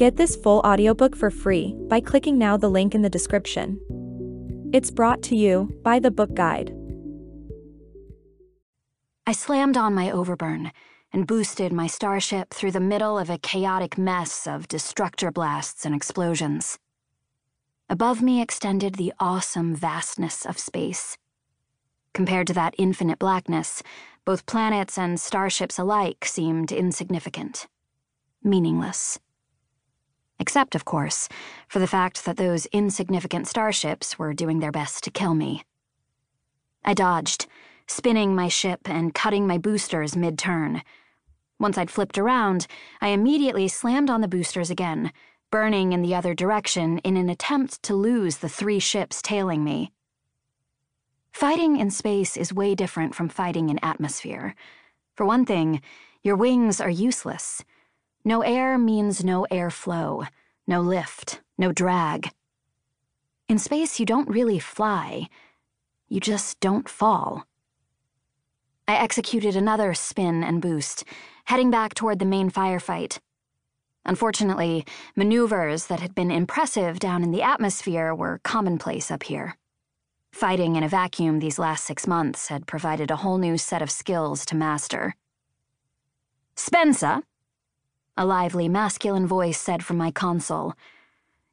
Get this full audiobook for free by clicking now the link in the description. It's brought to you by the Book Guide. I slammed on my overburn and boosted my starship through the middle of a chaotic mess of destructor blasts and explosions. Above me extended the awesome vastness of space. Compared to that infinite blackness, both planets and starships alike seemed insignificant, meaningless. Except, of course, for the fact that those insignificant starships were doing their best to kill me. I dodged, spinning my ship and cutting my boosters mid turn. Once I'd flipped around, I immediately slammed on the boosters again, burning in the other direction in an attempt to lose the three ships tailing me. Fighting in space is way different from fighting in atmosphere. For one thing, your wings are useless. No air means no airflow, no lift, no drag. In space, you don't really fly, you just don't fall. I executed another spin and boost, heading back toward the main firefight. Unfortunately, maneuvers that had been impressive down in the atmosphere were commonplace up here. Fighting in a vacuum these last six months had provided a whole new set of skills to master. Spensa, a lively masculine voice said from my console,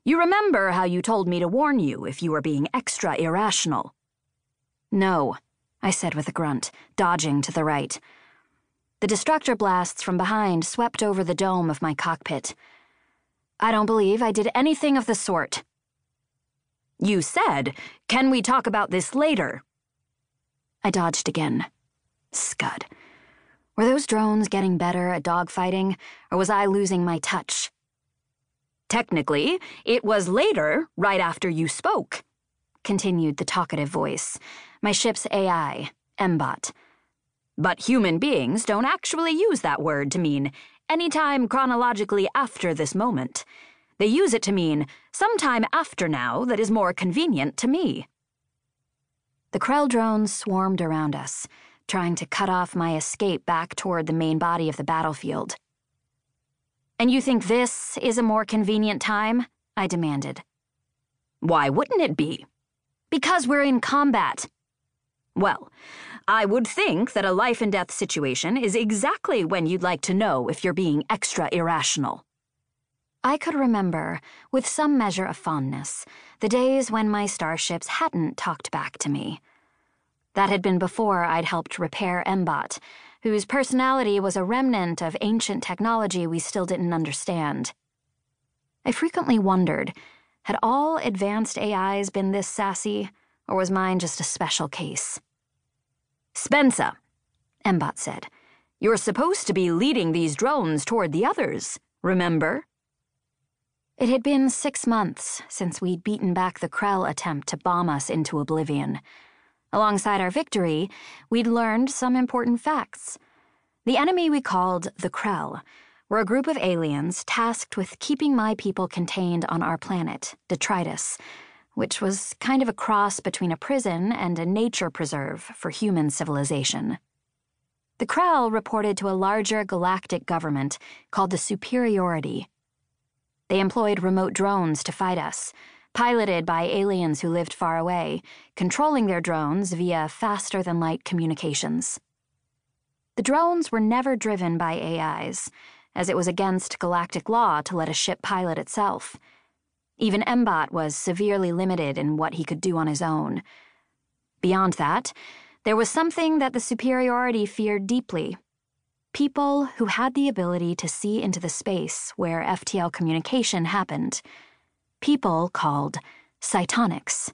you remember how you told me to warn you if you were being extra irrational? No, I said with a grunt, dodging to the right. The destructor blasts from behind swept over the dome of my cockpit. I don't believe I did anything of the sort. You said, Can we talk about this later? I dodged again. Scud. Were those drones getting better at dogfighting, or was I losing my touch? Technically, it was later, right after you spoke, continued the talkative voice, my ship's AI, M-Bot. But human beings don't actually use that word to mean any time chronologically after this moment. They use it to mean sometime after now that is more convenient to me. The Krell drones swarmed around us, trying to cut off my escape back toward the main body of the battlefield. And you think this is a more convenient time? I demanded. Why wouldn't it be? Because we're in combat. Well, I would think that a life and death situation is exactly when you'd like to know if you're being extra irrational. I could remember, with some measure of fondness, the days when my starships hadn't talked back to me. That had been before I'd helped repair M-Bot, whose personality was a remnant of ancient technology we still didn't understand. I frequently wondered had all advanced AIs been this sassy, or was mine just a special case? Spensa, M-Bot said, you're supposed to be leading these drones toward the others, remember? It had been six months since we'd beaten back the Krell attempt to bomb us into oblivion. Alongside our victory, we'd learned some important facts. The enemy we called the Krell were a group of aliens tasked with keeping my people contained on our planet, Detritus which was kind of a cross between a prison and a nature preserve for human civilization. The Krell reported to a larger galactic government called the Superiority. They employed remote drones to fight us, piloted by aliens who lived far away, controlling their drones via faster than light communications. The drones were never driven by AIs, as it was against galactic law to let a ship pilot itself. Even M-Bot was severely limited in what he could do on his own. Beyond that, there was something that the superiority feared deeply people who had the ability to see into the space where FTL communication happened. People called cytonics.